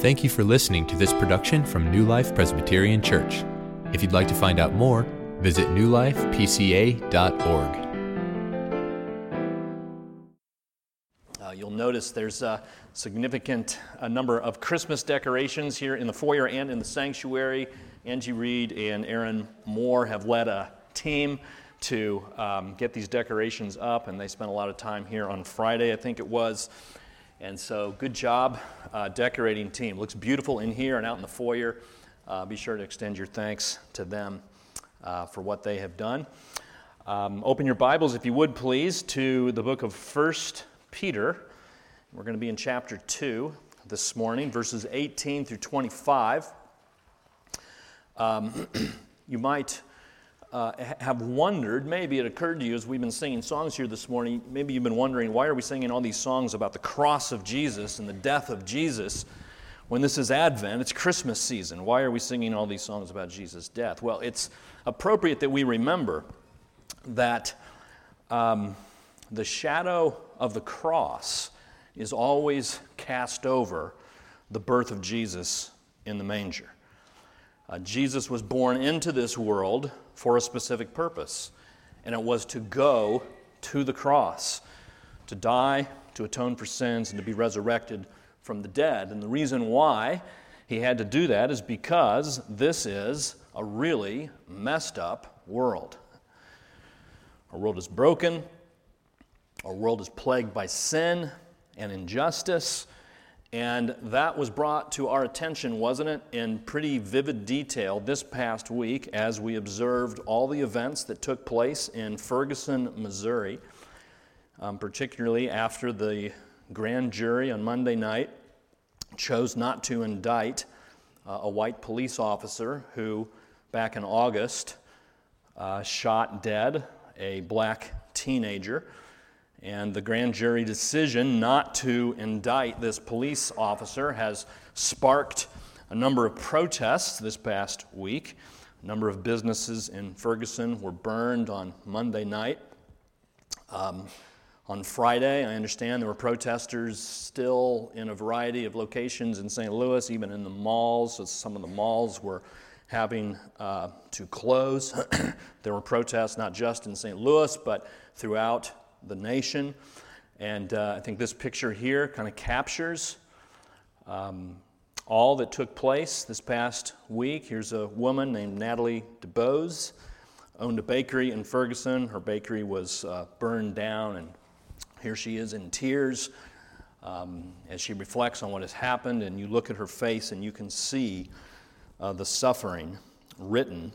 Thank you for listening to this production from New Life Presbyterian Church. If you'd like to find out more, visit newlifepca.org. Uh, you'll notice there's a significant a number of Christmas decorations here in the foyer and in the sanctuary. Angie Reed and Aaron Moore have led a team to um, get these decorations up, and they spent a lot of time here on Friday, I think it was. And so, good job, uh, decorating team. Looks beautiful in here and out in the foyer. Uh, be sure to extend your thanks to them uh, for what they have done. Um, open your Bibles, if you would please, to the book of First Peter. We're going to be in chapter 2 this morning, verses 18 through 25. Um, you might uh, have wondered, maybe it occurred to you as we've been singing songs here this morning, maybe you've been wondering, why are we singing all these songs about the cross of Jesus and the death of Jesus when this is Advent? It's Christmas season. Why are we singing all these songs about Jesus' death? Well, it's appropriate that we remember that um, the shadow of the cross is always cast over the birth of Jesus in the manger. Uh, Jesus was born into this world for a specific purpose, and it was to go to the cross, to die, to atone for sins, and to be resurrected from the dead. And the reason why he had to do that is because this is a really messed up world. Our world is broken, our world is plagued by sin and injustice. And that was brought to our attention, wasn't it, in pretty vivid detail this past week as we observed all the events that took place in Ferguson, Missouri, um, particularly after the grand jury on Monday night chose not to indict uh, a white police officer who, back in August, uh, shot dead a black teenager. And the grand jury decision not to indict this police officer has sparked a number of protests this past week. A number of businesses in Ferguson were burned on Monday night. Um, on Friday, I understand there were protesters still in a variety of locations in St. Louis, even in the malls. So some of the malls were having uh, to close. there were protests not just in St. Louis, but throughout the nation. And uh, I think this picture here kind of captures um, all that took place this past week. Here's a woman named Natalie DuBose, owned a bakery in Ferguson. Her bakery was uh, burned down, and here she is in tears um, as she reflects on what has happened. And you look at her face, and you can see uh, the suffering written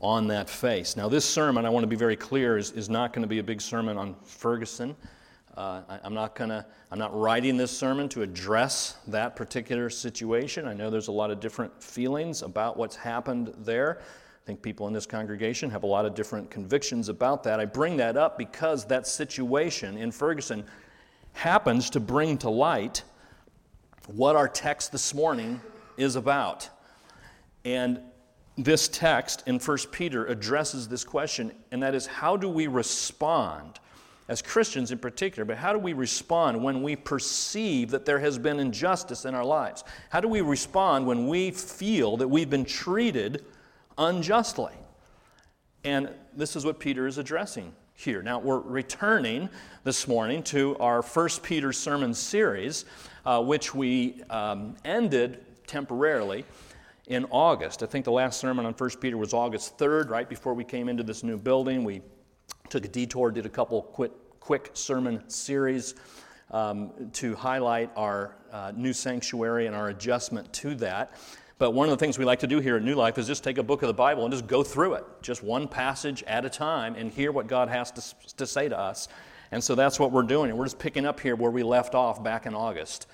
on that face. Now, this sermon, I want to be very clear, is, is not going to be a big sermon on Ferguson. Uh, I, am not going to, I'm not writing this sermon to address that particular situation. I know there's a lot of different feelings about what's happened there. I think people in this congregation have a lot of different convictions about that. I bring that up because that situation in Ferguson happens to bring to light what our text this morning is about. And this text in 1 Peter addresses this question, and that is how do we respond, as Christians in particular, but how do we respond when we perceive that there has been injustice in our lives? How do we respond when we feel that we've been treated unjustly? And this is what Peter is addressing here. Now, we're returning this morning to our 1 Peter sermon series, uh, which we um, ended temporarily in August. I think the last sermon on 1 Peter was August 3rd, right before we came into this new building. We took a detour, did a couple quick, quick sermon series um, to highlight our uh, new sanctuary and our adjustment to that. But one of the things we like to do here at New Life is just take a book of the Bible and just go through it, just one passage at a time, and hear what God has to, to say to us. And so that's what we're doing. And we're just picking up here where we left off back in August.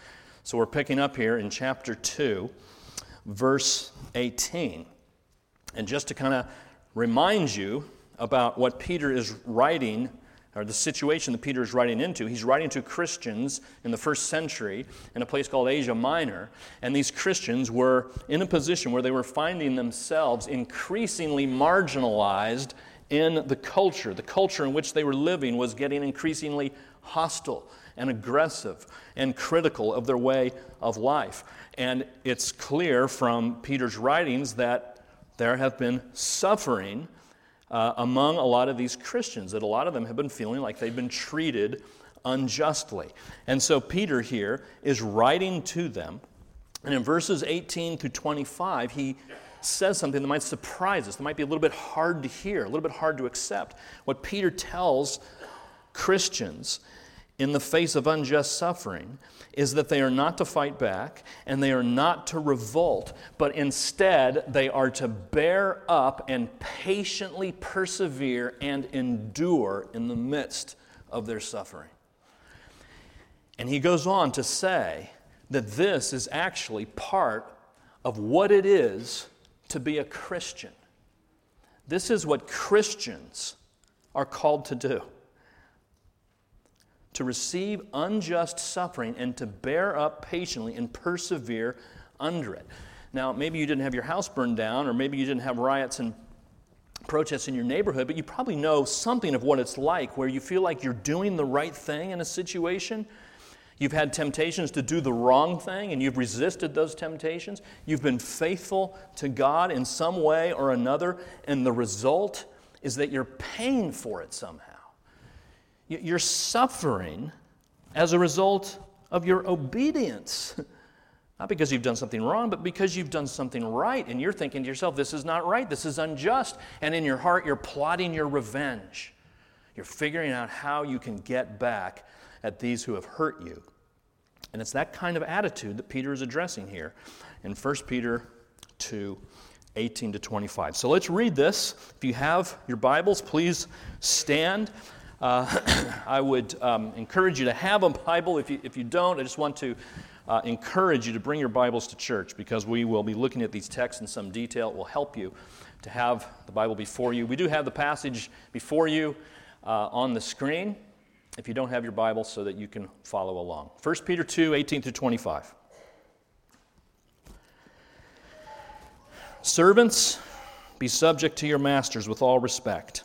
So we're picking up here in chapter 2 verse 18. And just to kind of remind you about what Peter is writing, or the situation that Peter is writing into, he's writing to Christians in the first century in a place called Asia Minor. And these Christians were in a position where they were finding themselves increasingly marginalized in the culture. The culture in which they were living was getting increasingly hostile and aggressive and critical of their way of life. And it's clear from Peter's writings that there have been suffering uh, among a lot of these Christians, that a lot of them have been feeling like they've been treated unjustly. And so Peter here is writing to them. And in verses 18 through 25, he says something that might surprise us, that might be a little bit hard to hear, a little bit hard to accept. What Peter tells Christians in the face of unjust suffering is that they are not to fight back and they are not to revolt, but instead they are to bear up and patiently persevere and endure in the midst of their suffering. And he goes on to say that this is actually part of what it is to be a Christian. This is what Christians are called to do to receive unjust suffering and to bear up patiently and persevere under it. Now, maybe you didn't have your house burned down, or maybe you didn't have riots and protests in your neighborhood, but you probably know something of what it's like where you feel like you're doing the right thing in a situation. You've had temptations to do the wrong thing and you've resisted those temptations. You've been faithful to God in some way or another, and the result is that you're paying for it somehow. You're suffering as a result of your obedience. Not because you've done something wrong, but because you've done something right. And you're thinking to yourself, this is not right, this is unjust. And in your heart, you're plotting your revenge. You're figuring out how you can get back at these who have hurt you. And it's that kind of attitude that Peter is addressing here in 1 Peter 2 18 to 25. So let's read this. If you have your Bibles, please stand. Uh, I would um, encourage you to have a Bible. If you, if you don't, I just want to uh, encourage you to bring your Bibles to church because we will be looking at these texts in some detail. It will help you to have the Bible before you. We do have the passage before you uh, on the screen if you don't have your Bible so that you can follow along. 1 Peter 2 18 through 25. Servants, be subject to your masters with all respect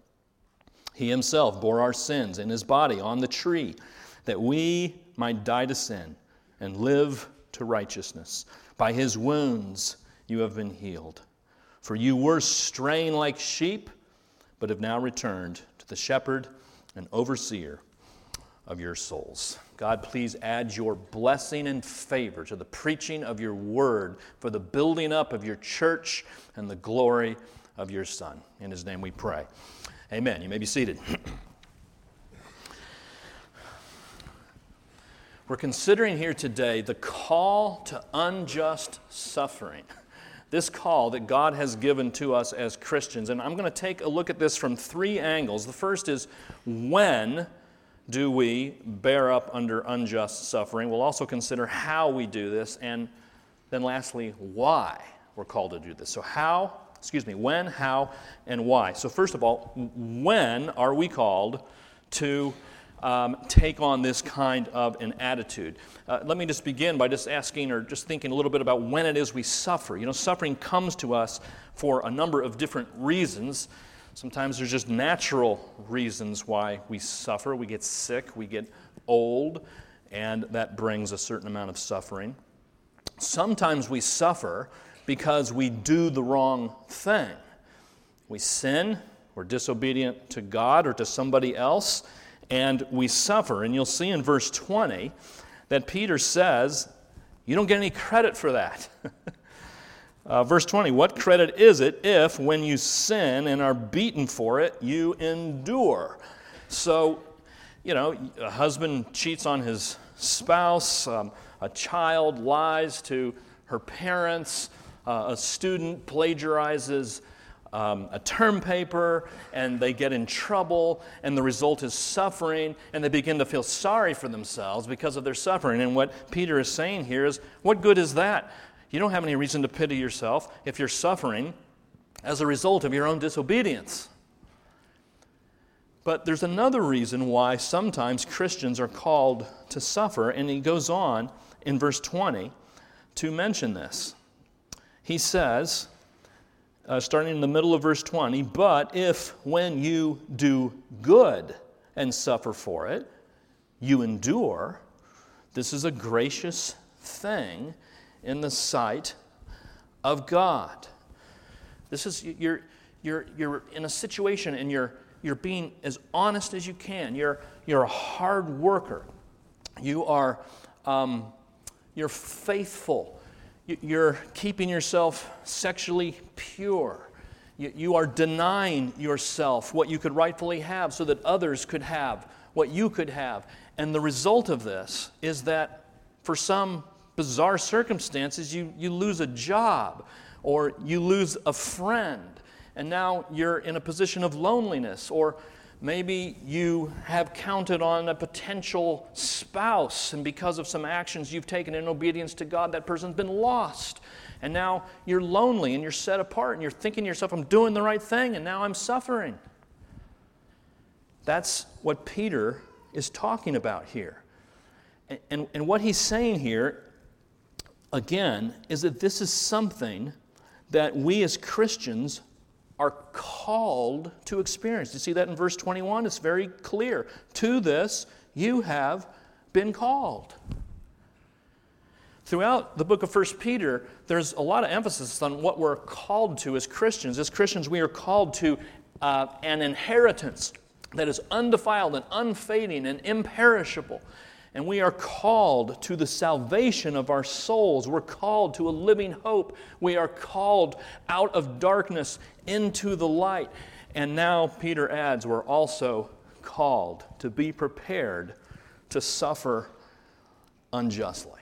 He himself bore our sins in his body on the tree, that we might die to sin and live to righteousness. By his wounds you have been healed. For you were straying like sheep, but have now returned to the shepherd and overseer of your souls. God, please add your blessing and favor to the preaching of your word for the building up of your church and the glory of your Son. In his name we pray. Amen. You may be seated. We're considering here today the call to unjust suffering. This call that God has given to us as Christians. And I'm going to take a look at this from three angles. The first is when do we bear up under unjust suffering? We'll also consider how we do this. And then lastly, why we're called to do this. So, how excuse me, when, how, and why. So, first of all, when are we called to um, take on this kind of an attitude? Uh, let me just begin by just asking or just thinking a little bit about when it is we suffer. You know, suffering comes to us for a number of different reasons. Sometimes there's just natural reasons why we suffer. We get sick, we get old, and that brings a certain amount of suffering. Sometimes we suffer because we do the wrong thing. We sin, we're disobedient to God or to somebody else, and we suffer. And you'll see in verse 20 that Peter says You don't get any credit for that. uh, verse 20 What credit is it if, when you sin and are beaten for it, you endure? So, you know, a husband cheats on his spouse, um, a child lies to her parents, uh, a student plagiarizes um, a term paper and they get in trouble, and the result is suffering, and they begin to feel sorry for themselves because of their suffering. And what Peter is saying here is what good is that? You don't have any reason to pity yourself if you're suffering as a result of your own disobedience. But there's another reason why sometimes Christians are called to suffer, and he goes on in verse 20 to mention this. He says, uh, starting in the middle of verse 20, but if when you do good and suffer for it, you endure, this is a gracious thing in the sight of God. This is, you're, you're, you're in a situation and you're, you're being as honest as you can. You're, you're a hard worker. You are, um, you're faithful. You're keeping yourself sexually pure. You are denying yourself what you could rightfully have so that others could have what you could have. And the result of this is that for some bizarre circumstances, you, you lose a job or you lose a friend. And now you're in a position of loneliness or Maybe you have counted on a potential spouse, and because of some actions you've taken in obedience to God, that person's been lost. And now you're lonely and you're set apart, and you're thinking to yourself, I'm doing the right thing, and now I'm suffering. That's what Peter is talking about here. And, and, and what he's saying here, again, is that this is something that we as Christians are called to experience. You see that in verse 21? It's very clear. To this you have been called. Throughout the book of 1 Peter, there's a lot of emphasis on what we're called to as Christians. As Christians, we are called to uh, an inheritance that is undefiled and unfading and imperishable. And we are called to the salvation of our souls. We're called to a living hope. We are called out of darkness into the light. And now Peter adds, we're also called to be prepared to suffer unjustly.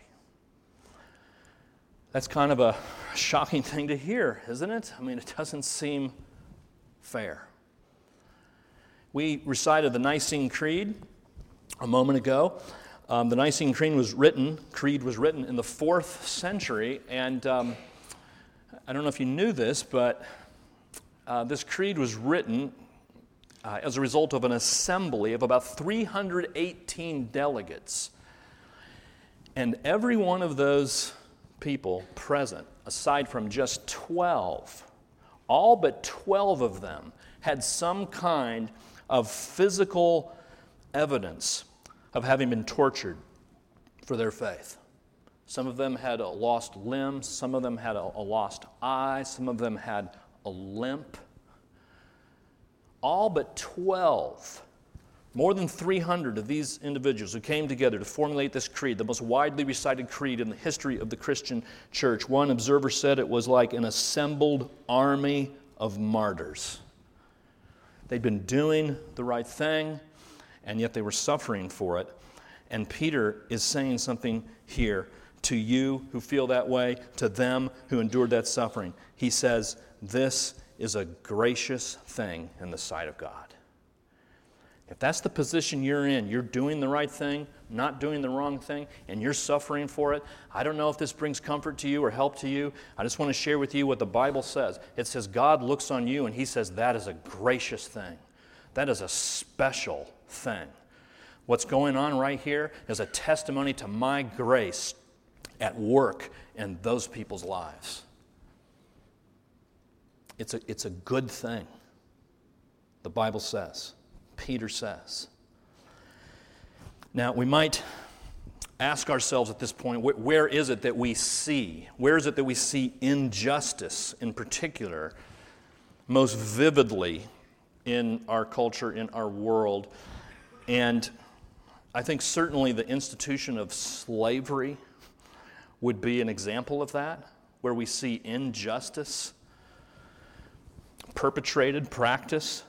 That's kind of a shocking thing to hear, isn't it? I mean, it doesn't seem fair. We recited the Nicene Creed a moment ago. Um, the Nicene Creed was written, Creed was written in the fourth century, and um, I don't know if you knew this, but uh, this creed was written uh, as a result of an assembly of about 318 delegates. And every one of those people present, aside from just 12, all but 12 of them had some kind of physical evidence of having been tortured for their faith. Some of them had a lost limb, some of them had a, a lost eye, some of them had a limp. All but 12 more than 300 of these individuals who came together to formulate this creed, the most widely recited creed in the history of the Christian church. One observer said it was like an assembled army of martyrs. They'd been doing the right thing, and yet they were suffering for it. And Peter is saying something here to you who feel that way, to them who endured that suffering. He says, This is a gracious thing in the sight of God. If that's the position you're in, you're doing the right thing, not doing the wrong thing, and you're suffering for it, I don't know if this brings comfort to you or help to you. I just want to share with you what the Bible says. It says God looks on you and He says that is a gracious thing. That is a special thing. What's going on right here is a testimony to my grace at work in those people's lives. It's a, it's a good thing, the Bible says, Peter says. Now, we might ask ourselves at this point where is it that we see? Where is it that we see injustice in particular most vividly in our culture, in our world. And I think certainly the institution of slavery would be an example of that, where we see injustice perpetrated, practice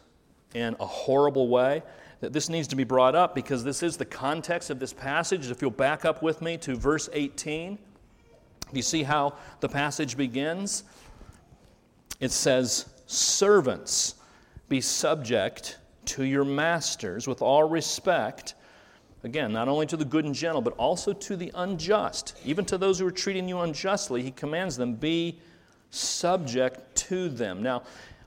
in a horrible way. That this needs to be brought up because this is the context of this passage. If you'll back up with me to verse 18, you see how the passage begins? It says, Servants, be subject to your masters with all respect. Again, not only to the good and gentle, but also to the unjust. Even to those who are treating you unjustly, he commands them, be subject to them. Now,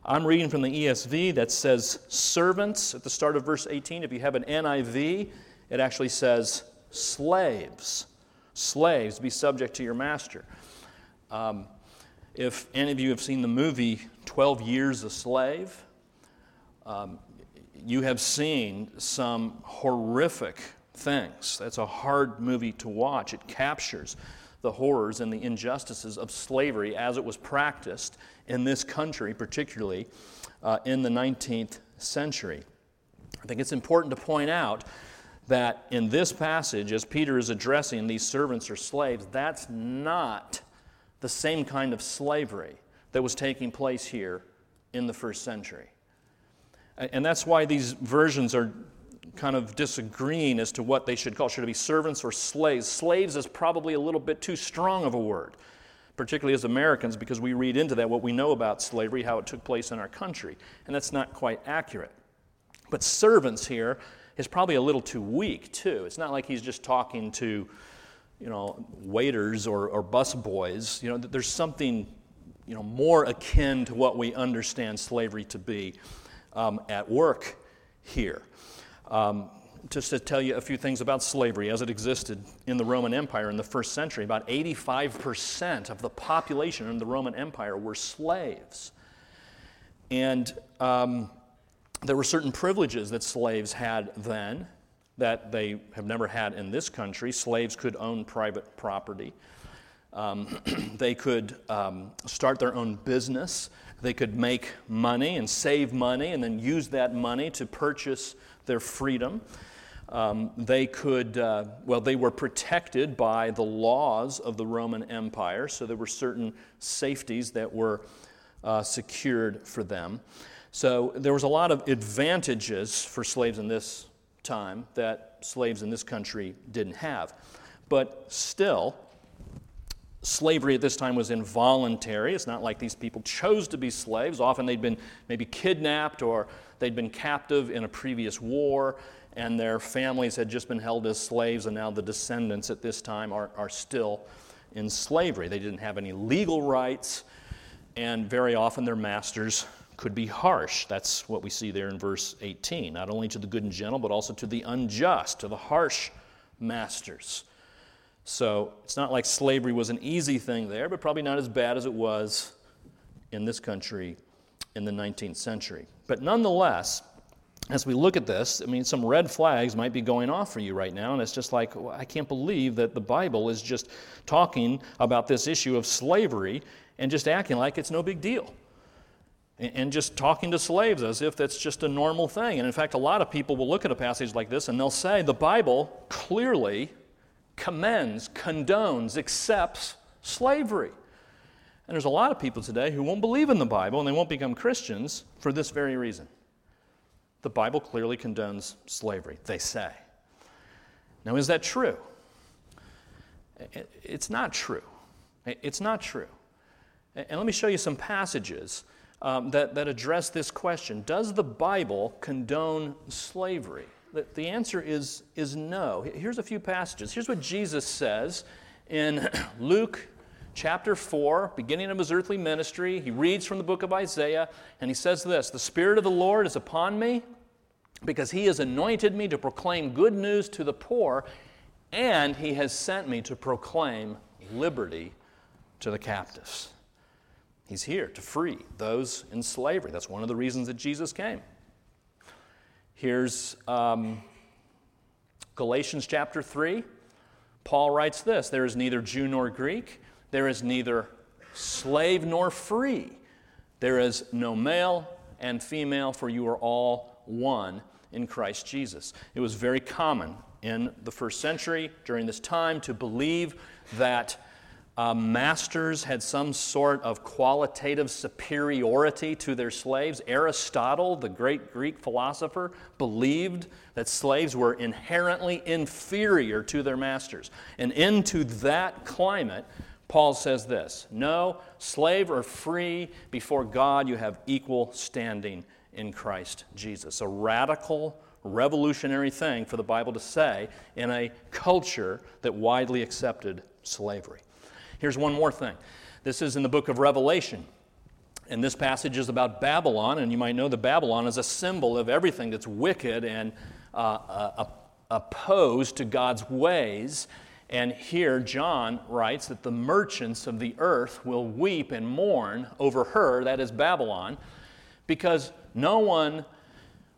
I'm reading from the ESV that says servants at the start of verse 18. If you have an NIV, it actually says slaves. Slaves, be subject to your master. Um, if any of you have seen the movie 12 Years a Slave, um, you have seen some horrific things. That's a hard movie to watch. It captures the horrors and the injustices of slavery as it was practiced in this country, particularly uh, in the 19th century. I think it's important to point out that in this passage, as Peter is addressing these servants or slaves, that's not the same kind of slavery that was taking place here in the first century. And that's why these versions are kind of disagreeing as to what they should call. Should it be servants or slaves? Slaves is probably a little bit too strong of a word, particularly as Americans, because we read into that what we know about slavery, how it took place in our country. And that's not quite accurate. But servants here is probably a little too weak, too. It's not like he's just talking to, you know, waiters or, or bus boys. You know, there's something, you know, more akin to what we understand slavery to be um, at work here. Um, just to tell you a few things about slavery as it existed in the Roman Empire in the first century, about 85% of the population in the Roman Empire were slaves. And um, there were certain privileges that slaves had then that they have never had in this country. Slaves could own private property. Um, they could um, start their own business. They could make money and save money and then use that money to purchase their freedom. Um, they could, uh, well, they were protected by the laws of the Roman Empire, so there were certain safeties that were uh, secured for them. So there was a lot of advantages for slaves in this time that slaves in this country didn't have. But still, slavery at this time was involuntary. It's not like these people chose to be slaves. Often they'd been maybe kidnapped or They'd been captive in a previous war, and their families had just been held as slaves, and now the descendants at this time are, are still in slavery. They didn't have any legal rights, and very often their masters could be harsh. That's what we see there in verse 18. Not only to the good and gentle, but also to the unjust, to the harsh masters. So it's not like slavery was an easy thing there, but probably not as bad as it was in this country in the 19th century. But nonetheless, as we look at this, I mean, some red flags might be going off for you right now, and it's just like, well, I can't believe that the Bible is just talking about this issue of slavery and just acting like it's no big deal. And just talking to slaves as if that's just a normal thing. And in fact, a lot of people will look at a passage like this and they'll say the Bible clearly commends, condones, accepts slavery. And there's a lot of people today who won't believe in the Bible and they won't become Christians for this very reason. The Bible clearly condones slavery, they say. Now, is that true? It's not true. It's not true. And let me show you some passages um, that, that address this question Does the Bible condone slavery? The, answer is, is no. Here's a few passages. Here's what Jesus says in Luke chapter 4, beginning of his earthly ministry. He reads from the book of Isaiah, and he says this The Spirit of the Lord is upon me because he has anointed me to proclaim good news to the poor, and he has sent me to proclaim liberty to the captives. He's here to free those in slavery. That's one of the reasons that Jesus came. Here's um, Galatians chapter 3. Paul writes this There is neither Jew nor Greek there is neither slave nor free. There is no male and female, for you are all one in Christ Jesus. It was very common in the first century during this time to believe that uh, masters had some sort of qualitative superiority to their slaves. Aristotle, the great Greek philosopher, believed that slaves were inherently inferior to their masters. And into that climate, Paul says this No, slave or free, before God you have equal standing in Christ Jesus. A radical, revolutionary thing for the Bible to say in a culture that widely accepted slavery. Here's one more thing this is in the book of Revelation. And this passage is about Babylon, and you might know that Babylon is a symbol of everything that's wicked and uh, uh, opposed to God's ways. And here, John writes that the merchants of the earth will weep and mourn over her, that is Babylon, because no one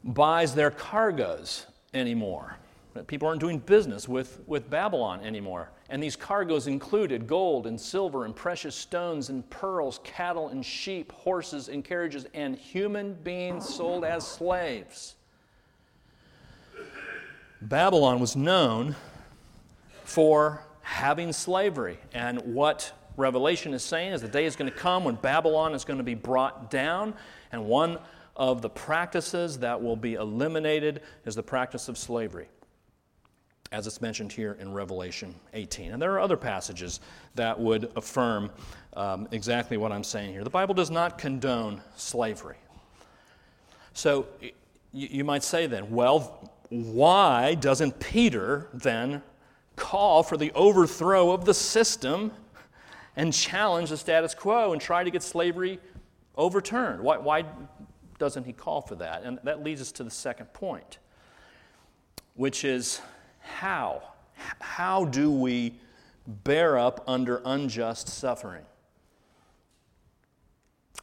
buys their cargoes anymore. People aren't doing business with, with Babylon anymore. And these cargoes included gold and silver and precious stones and pearls, cattle and sheep, horses and carriages, and human beings sold as slaves. Babylon was known for having slavery. And what Revelation is saying is the day is going to come when Babylon is going to be brought down, and one of the practices that will be eliminated is the practice of slavery as it's mentioned here in Revelation 18. And there are other passages that would affirm um, exactly what I'm saying here. The Bible does not condone slavery. So you, might say then, well, why doesn't Peter then call for the overthrow of the system and challenge the status quo and try to get slavery overturned? Why, why doesn't he call for that? And that leads us to the second point, which is how? How do we bear up under unjust suffering?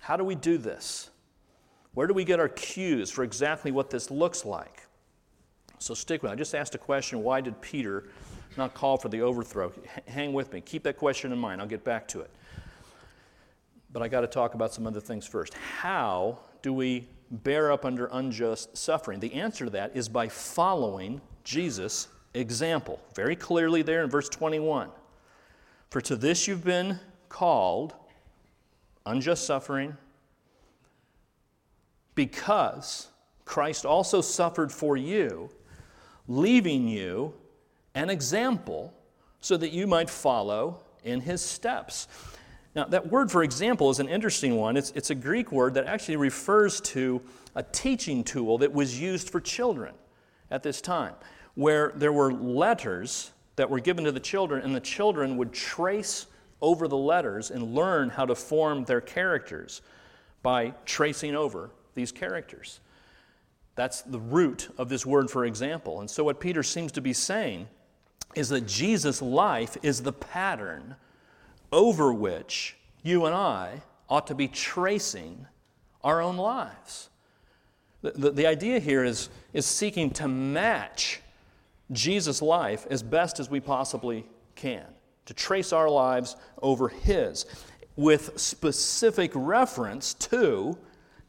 How do we do this? Where do we get our cues for exactly what this looks like? So stick with me. I just asked a question why did Peter not call for the overthrow? Hang with me. Keep that question in mind. I'll get back to it. But I got to talk about some other things first. How do we bear up under unjust suffering? The answer to that is by following Jesus example. Very clearly there in verse 21. For to this you've been called, unjust suffering, because Christ also suffered for you, leaving you an example so that you might follow in his steps. Now, that word for example is an interesting one. It's, it's a Greek word that actually refers to a teaching tool that was used for children at this time where there were letters that were given to the children, and the children would trace over the letters and learn how to form their characters by tracing over these characters. That's the root of this word for example. And so, what Peter seems to be saying is that Jesus' life is the pattern over which you and I ought to be tracing our own lives. The, the, the idea here is, is seeking to match Jesus' life as best as we possibly can, to trace our lives over His with specific reference to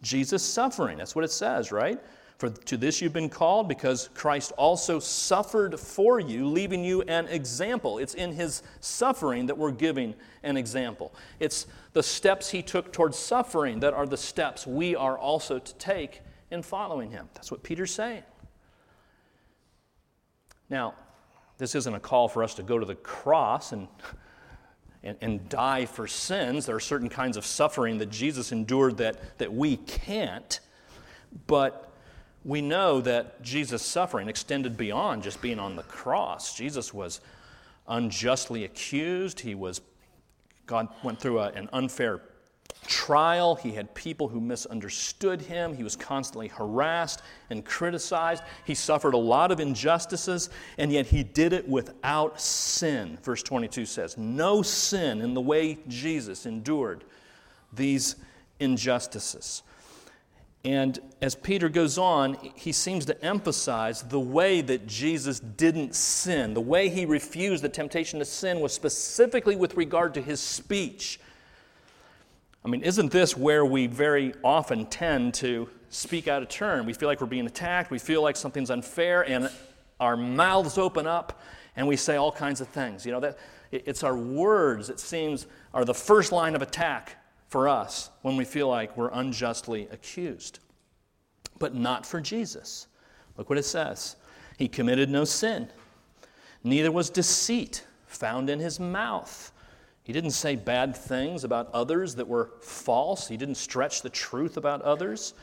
Jesus' suffering. That's what it says, right? For to this you've been called because Christ also suffered for you, leaving you an example. It's in his suffering that we're giving an example. It's the steps he took towards suffering that are the steps we are also to take in following him. That's what Peter's saying. Now, this isn't a call for us to go to the cross and, and, and, die for sins. There are certain kinds of suffering that Jesus endured that, that we can't. But we know that Jesus' suffering extended beyond just being on the cross. Jesus was unjustly accused. He was, God went through a, an unfair trial. He had people who misunderstood him. He was constantly harassed and criticized. He suffered a lot of injustices, and yet he did it without sin. Verse 22 says, No sin in the way Jesus endured these injustices. And as Peter goes on, he seems to emphasize the way that Jesus didn't sin. The way he refused the temptation to sin was specifically with regard to his speech. I mean, isn't this where we very often tend to speak out of turn? We feel like we're being attacked, we feel like something's unfair, and our mouths open up and we say all kinds of things. You know, that It's our words, it seems, are the first line of attack for us when we feel like we're unjustly accused. But not for Jesus. Look what it says He committed no sin, neither was deceit found in his mouth. He didn't say bad things about others that were false. He didn't stretch the truth about others.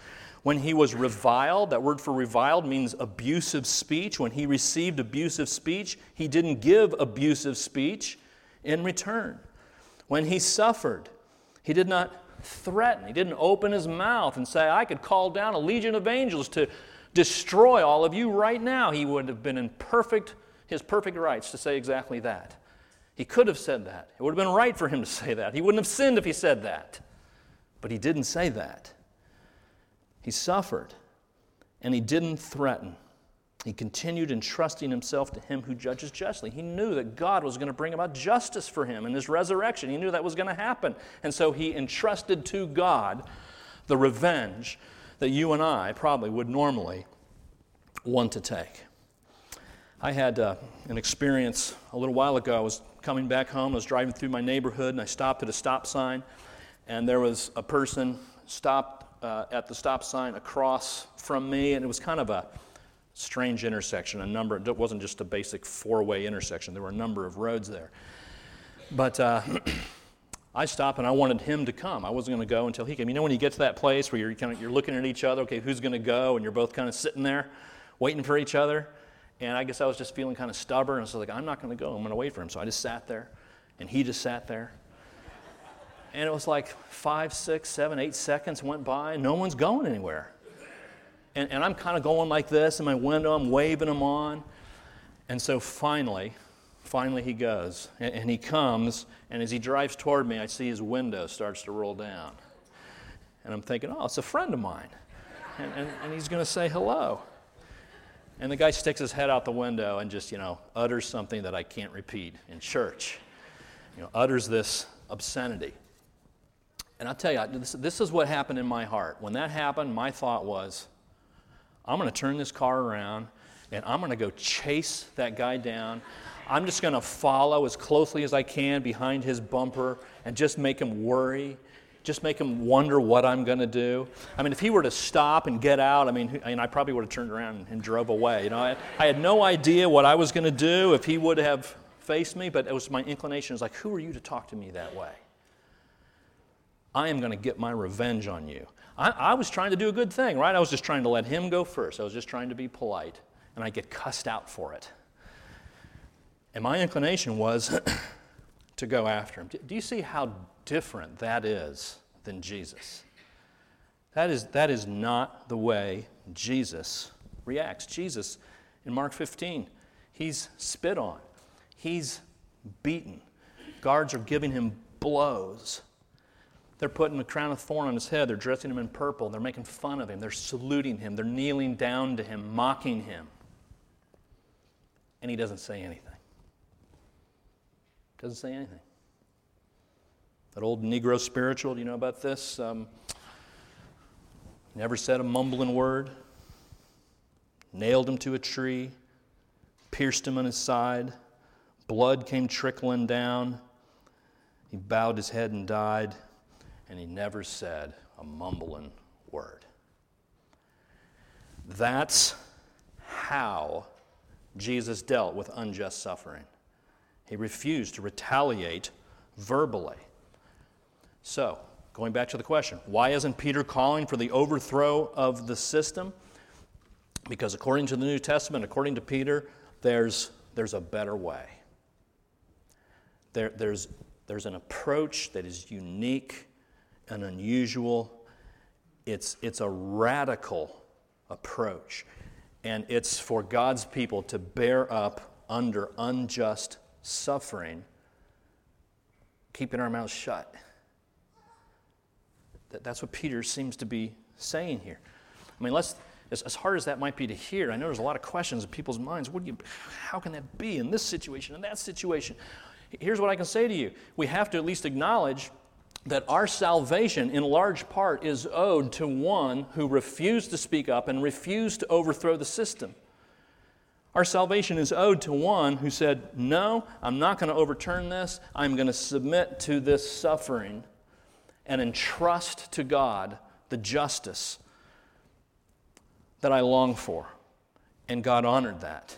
When he was reviled, that word for reviled means abusive speech. When he received abusive speech, he didn't give abusive speech in return. When he suffered, he did not threaten. He didn't open his mouth and say, I could call down a legion of angels to destroy all of you right now. He would have been in perfect, his perfect rights to say exactly that. He could have said that. It would have been right for him to say that. He wouldn't have sinned if he said that. But he didn't say that. He suffered and he didn't threaten. He continued entrusting himself to him who judges justly. He knew that God was going to bring about justice for him in his resurrection. He knew that was going to happen. And so he entrusted to God the revenge that you and I probably would normally want to take. I had uh, an experience a little while ago. I was coming back home. I was driving through my neighborhood and I stopped at a stop sign, and there was a person stopped uh, at the stop sign across from me, and it was kind of a strange intersection. A number, it wasn't just a basic four way intersection, there were a number of roads there. But uh, I stopped and I wanted him to come. I wasn't going to go until he came. You know, when you get to that place where you're, kind of, you're looking at each other, okay, who's going to go? And you're both kind of sitting there waiting for each other. And I guess I was just feeling kind of stubborn. I was like, I'm not going to go. I'm going to wait for him. So I just sat there, and he just sat there. And it was like five, six, seven, eight seconds went by, and no one's going anywhere. And, and I'm kind of going like this in my window, I'm waving him on. And so finally, finally he goes. And, and he comes, and as he drives toward me, I see his window starts to roll down. And I'm thinking, oh, it's a friend of mine. And, and, and he's going to say hello. And the guy sticks his head out the window and just, you know, utters something that I can't repeat in church. You know, utters this obscenity. And I'll tell you, this, this is what happened in my heart. When that happened, my thought was, I'm going to turn this car around and I'm going to go chase that guy down. I'm just going to follow as closely as I can behind his bumper and just make him worry, just make him wonder what I'm going to do. I mean, if he were to stop and get out, I mean, I, mean, I probably would have turned around and drove away. You know, I, I had no idea what I was going to do if he would have faced me, but it was my inclination. It was like, who are you to talk to me that way? I am going to get my revenge on you. I, I, was trying to do a good thing, right? I was just trying to let him go first. I was just trying to be polite, and I get cussed out for it. And my inclination was to go after him. Do you see how different that is than Jesus? That is, that is not the way Jesus reacts. Jesus, in Mark 15, he's spit on, he's beaten. Guards are giving him blows. They're putting a crown of thorn on his head. They're dressing him in purple. They're making fun of him. They're saluting him. They're kneeling down to him, mocking him. And he doesn't say anything. Doesn't say anything. That old Negro spiritual, do you know about this? Um, never said a mumbling word. Nailed him to a tree. Pierced him on his side. Blood came trickling down. He bowed his head and died and he never said a mumbling word. That's how Jesus dealt with unjust suffering. He refused to retaliate verbally. So, going back to the question, why isn't Peter calling for the overthrow of the system? Because according to the New Testament, according to Peter, there's, there's a better way. There, there's, there's an approach that is unique an unusual, it's, it's a radical approach. And it's for God's people to bear up under unjust suffering, keeping our mouths shut. That, that's what Peter seems to be saying here. I mean, let's, as, as hard as that might be to hear, I know there's a lot of questions in people's minds. What do you, how can that be in this situation, in that situation? Here's what I can say to you. We have to at least acknowledge that our salvation, in large part, is owed to one who refused to speak up and refused to overthrow the system. Our salvation is owed to one who said, No, I'm not going to overturn this. I'm going to submit to this suffering and entrust to God the justice that I long for. And God honored that,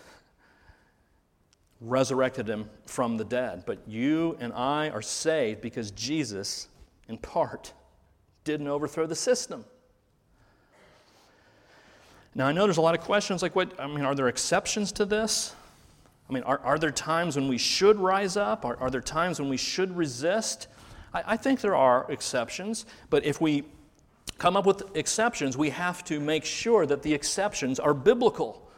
resurrected him from the dead. But you and I are saved because Jesus, in part, didn't overthrow the system. Now, I know there's a lot of questions like, what, I mean, are there exceptions to this? I mean, are, are there times when we should rise up? Are, are there times when we should resist? I, I think there are exceptions, but if we come up with exceptions, we have to make sure that the exceptions are biblical.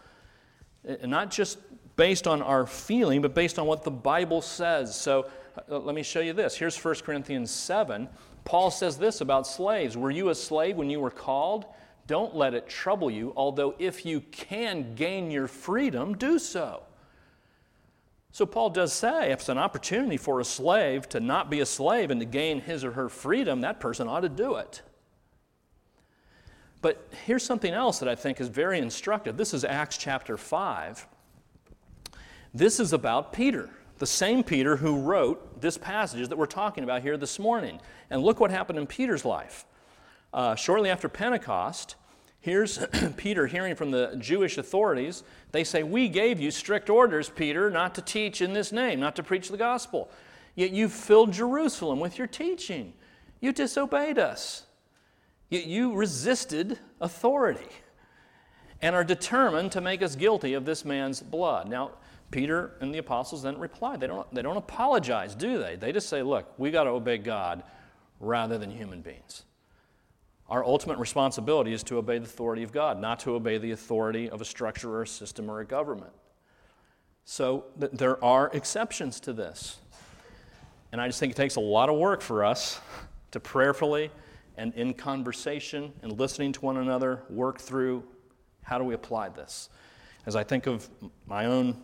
And not just based on our feeling, but based on what the Bible says. So uh, let me show you this. Here's 1 Corinthians 7. Paul says this about slaves Were you a slave when you were called? Don't let it trouble you, although if you can gain your freedom, do so. So, Paul does say if it's an opportunity for a slave to not be a slave and to gain his or her freedom, that person ought to do it. But here's something else that I think is very instructive. This is Acts chapter 5. This is about Peter, the same Peter who wrote this passage that we're talking about here this morning. And look what happened in Peter's life uh, shortly after Pentecost, here's Peter hearing from the Jewish authorities. They say, We gave you strict orders, Peter, not to teach in this name, not to preach the gospel. Yet you filled Jerusalem with your teaching. You disobeyed us. Yet you resisted authority and are determined to make us guilty of this man's blood. Now, Peter and the apostles then reply. They don't, they don't apologize, do they? They just say, Look, we got to obey God rather than human beings. Our ultimate responsibility is to obey the authority of God, not to obey the authority of a structure or a system or a government. So th- there are exceptions to this. And I just think it takes a lot of work for us to prayerfully and in conversation and listening to one another work through how do we apply this. As I think of my own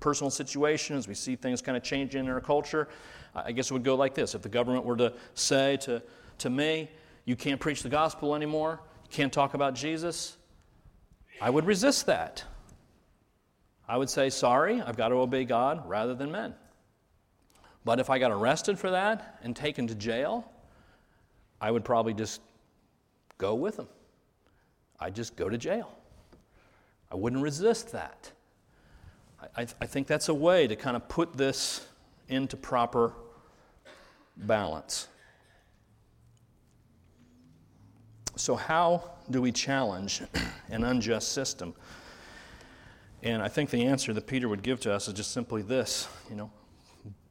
personal situation, as we see things kind of changing in our culture, I guess it would go like this. If the government were to say to, to me, you can't preach the gospel anymore, you can't talk about Jesus, I would resist that. I would say, sorry, I've got to obey God rather than men. But if I got arrested for that and taken to jail, I would probably just go with them. I'd just go to jail. I wouldn't resist that. I, I think that's a way to kind of put this into proper balance. So, how do we challenge an unjust system? And I think the answer that Peter would give to us is just simply this you know,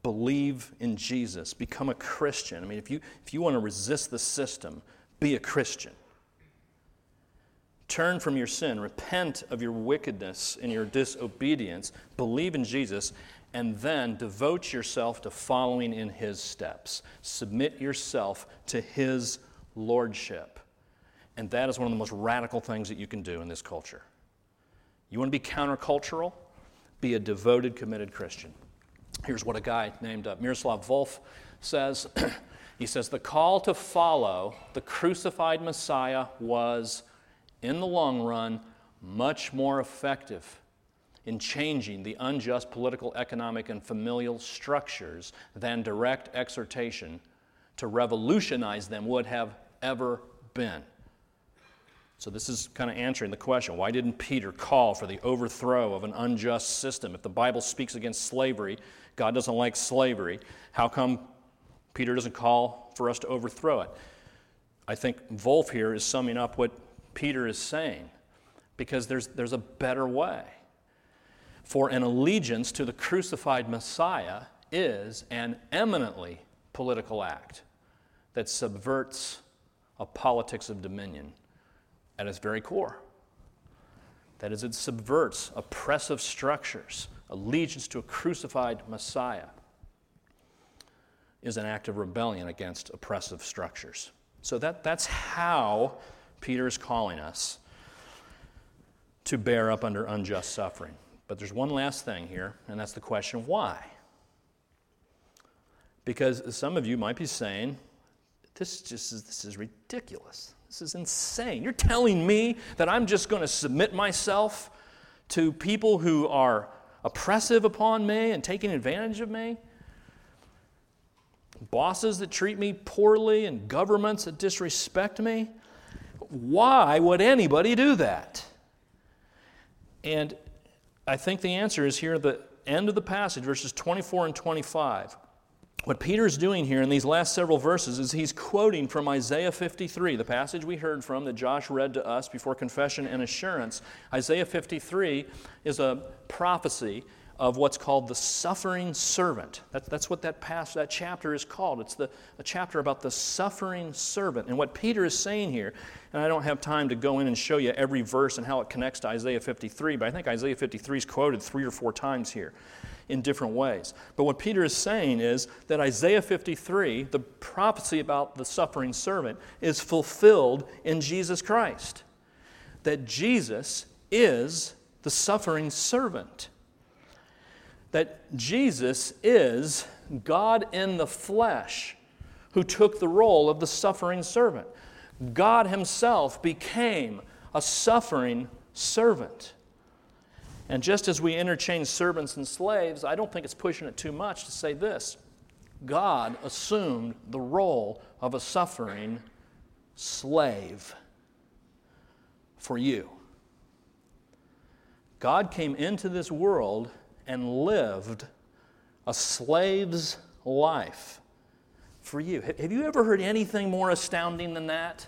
believe in Jesus, become a Christian. I mean, if you, if you want to resist the system, be a Christian. Turn from your sin, repent of your wickedness and your disobedience, believe in Jesus, and then devote yourself to following in his steps. Submit yourself to his lordship. And that is one of the most radical things that you can do in this culture. You want to be countercultural? Be a devoted, committed Christian. Here's what a guy named uh, Miroslav Volf says. he says, The call to follow the crucified Messiah was, in the long run, much more effective in changing the unjust political, economic, and familial structures than direct exhortation to revolutionize them would have ever been. So, this is kind of answering the question why didn't Peter call for the overthrow of an unjust system? If the Bible speaks against slavery, God doesn't like slavery, how come Peter doesn't call for us to overthrow it? I think Volf here is summing up what Peter is saying because there's, there's a better way. For an allegiance to the crucified Messiah is an eminently political act that subverts a politics of dominion at its very core. That is, it subverts oppressive structures. Allegiance to a crucified Messiah is an act of rebellion against oppressive structures. So that, that's how Peter is calling us to bear up under unjust suffering. But there's one last thing here, and that's the question why? Because some of you might be saying, this just is, this is ridiculous. This is insane. You're telling me that I'm just going to submit myself to people who are oppressive upon me and taking advantage of me? Bosses that treat me poorly and governments that disrespect me? Why would anybody do that? And I think the answer is here at the end of the passage, verses 24 and 25. What Peter is doing here in these last several verses is he's quoting from Isaiah 53, the passage we heard from that Josh read to us before confession and assurance. Isaiah 53 is a prophecy of what's called the suffering servant. That, that's what that, past, that chapter is called. It's the, a chapter about the suffering servant. And what Peter is saying here, and I don't have time to go in and show you every verse and how it connects to Isaiah 53, but I think Isaiah 53 is quoted three or four times here in different ways. But what Peter is saying is that Isaiah 53, the prophecy about the suffering servant, is fulfilled in Jesus Christ. That Jesus is the suffering servant that Jesus is God in the flesh who took the role of the suffering servant. God Himself became a suffering servant. And just as we interchange servants and slaves, I don't think it's pushing it too much to say this God assumed the role of a suffering slave for you. God came into this world and lived a slave's life for you. Have you ever heard anything more astounding than that?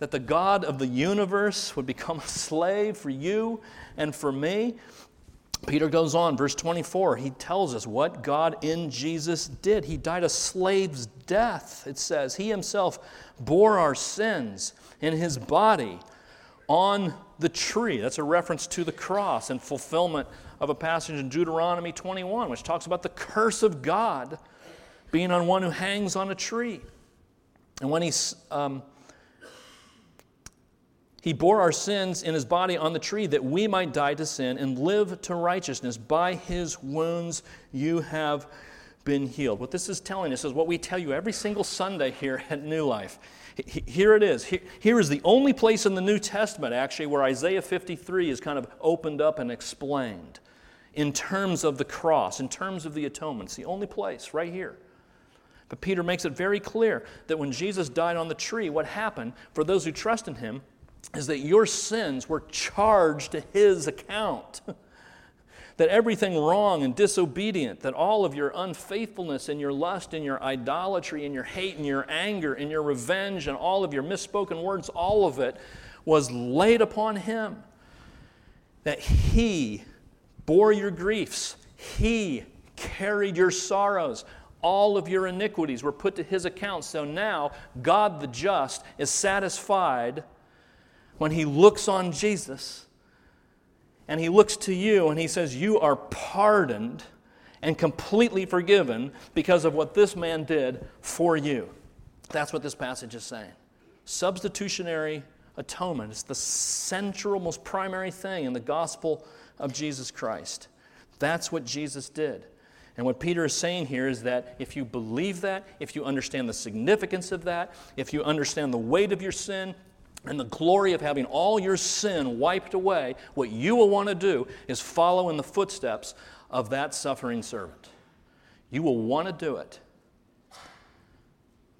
That the God of the universe would become a slave for you and for me? Peter goes on, verse 24, he tells us what God in Jesus did. He died a slave's death, it says. He himself bore our sins in his body on the tree. That's a reference to the cross and fulfillment of a passage in Deuteronomy 21, which talks about the curse of God being on one who hangs on a tree. And when he, um, he bore our sins in his body on the tree that we might die to sin and live to righteousness. By his wounds you have been healed. What this is telling us is what we tell you every single Sunday here at New Life. Here it is. Here is the only place in the New Testament, actually, where Isaiah 53 is kind of opened up and explained in terms of the cross, in terms of the atonement. It's the only place, right here. But Peter makes it very clear that when Jesus died on the tree, what happened for those who trust in him is that your sins were charged to his account. that everything wrong and disobedient, that all of your unfaithfulness and your lust and your idolatry and your hate and your anger and your revenge and all of your misspoken words, all of it was laid upon him. That he bore your griefs, He carried your sorrows. All of your iniquities were put to His account. So now, God the just is satisfied when He looks on Jesus and He looks to you and He says, You are pardoned and completely forgiven because of what this man did for you. That's what this passage is saying. Substitutionary atonement. It's the central, most primary thing in the gospel of Jesus Christ. That's what Jesus did. And what Peter is saying here is that if you believe that, if you understand the significance of that, if you understand the weight of your sin, and the glory of having all your sin wiped away, what you will want to do is follow in the footsteps of that suffering servant. You will want to do it.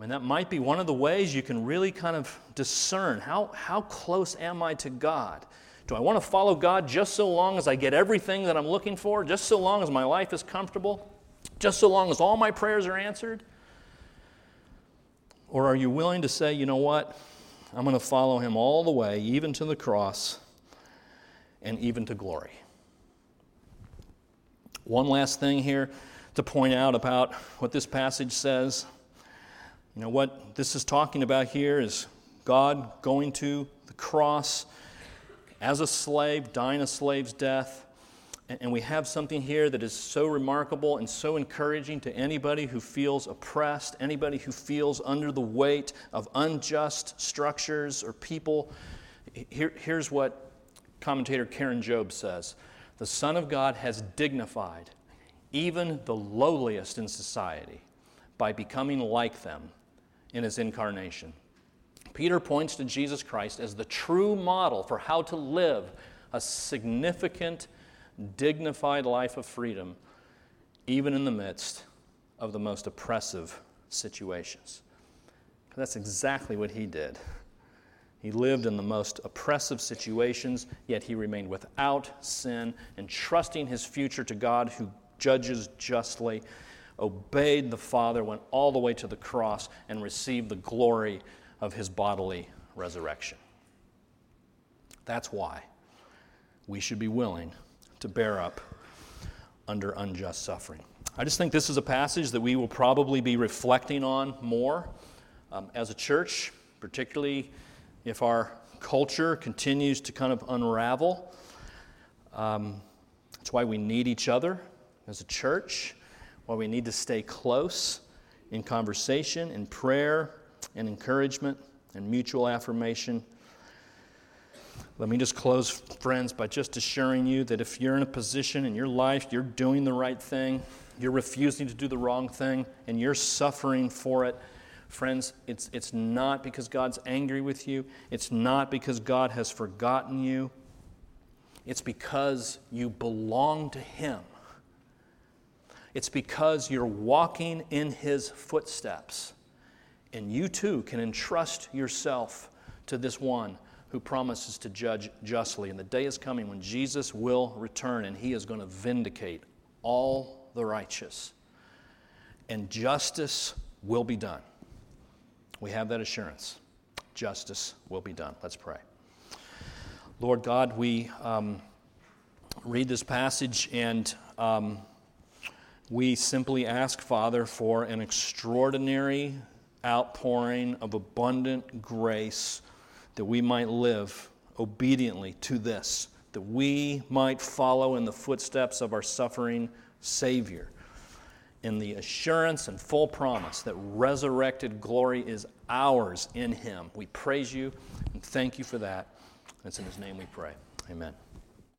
Mean, that might be one of the ways you can really kind of discern how, how close am I to God? Do I want to follow God just so long as I get everything that I'm looking for, just so long as my life is comfortable, just so long as all my prayers are answered? Or are you willing to say, you know what? I'm going to follow him all the way, even to the cross and even to glory. One last thing here to point out about what this passage says. You know, what this is talking about here is God going to the cross as a slave, dying a slave's death. And we have something here that is so remarkable and so encouraging to anybody who feels oppressed, anybody who feels under the weight of unjust structures or people. Here, here's what commentator Karen Jobes says The Son of God has dignified even the lowliest in society by becoming like them in his incarnation. Peter points to Jesus Christ as the true model for how to live a significant, dignified life of freedom, even in the midst of the most oppressive situations. That's exactly what he did. He lived in the most oppressive situations, yet he remained without sin and trusting his future to God who judges justly, obeyed the Father, went all the way to the cross, and received the glory of his bodily resurrection. That's why we should be willing to bear up under unjust suffering. I just think this is a passage that we will probably be reflecting on more um, as a church, particularly if our culture continues to kind of unravel. Um, that's why we need each other as a church, why we need to stay close in conversation, in prayer, and encouragement, and mutual affirmation. Let me just close, friends, by just assuring you that if you're in a position in your life, you're doing the right thing, you're refusing to do the wrong thing, and you're suffering for it, friends, it's, it's not because God's angry with you, it's not because God has forgotten you, it's because you belong to Him. It's because you're walking in His footsteps. And you too can entrust yourself to this one who promises to judge justly. And the day is coming when Jesus will return and he is going to vindicate all the righteous. And justice will be done. We have that assurance. Justice will be done. Let's pray. Lord God, we um, read this passage and um, we simply ask, Father, for an extraordinary outpouring of abundant grace that we might live obediently to this, that we might follow in the footsteps of our suffering Savior in the assurance and full promise that resurrected glory is ours in Him. We praise you and thank you for that. It's in His name we pray. Amen.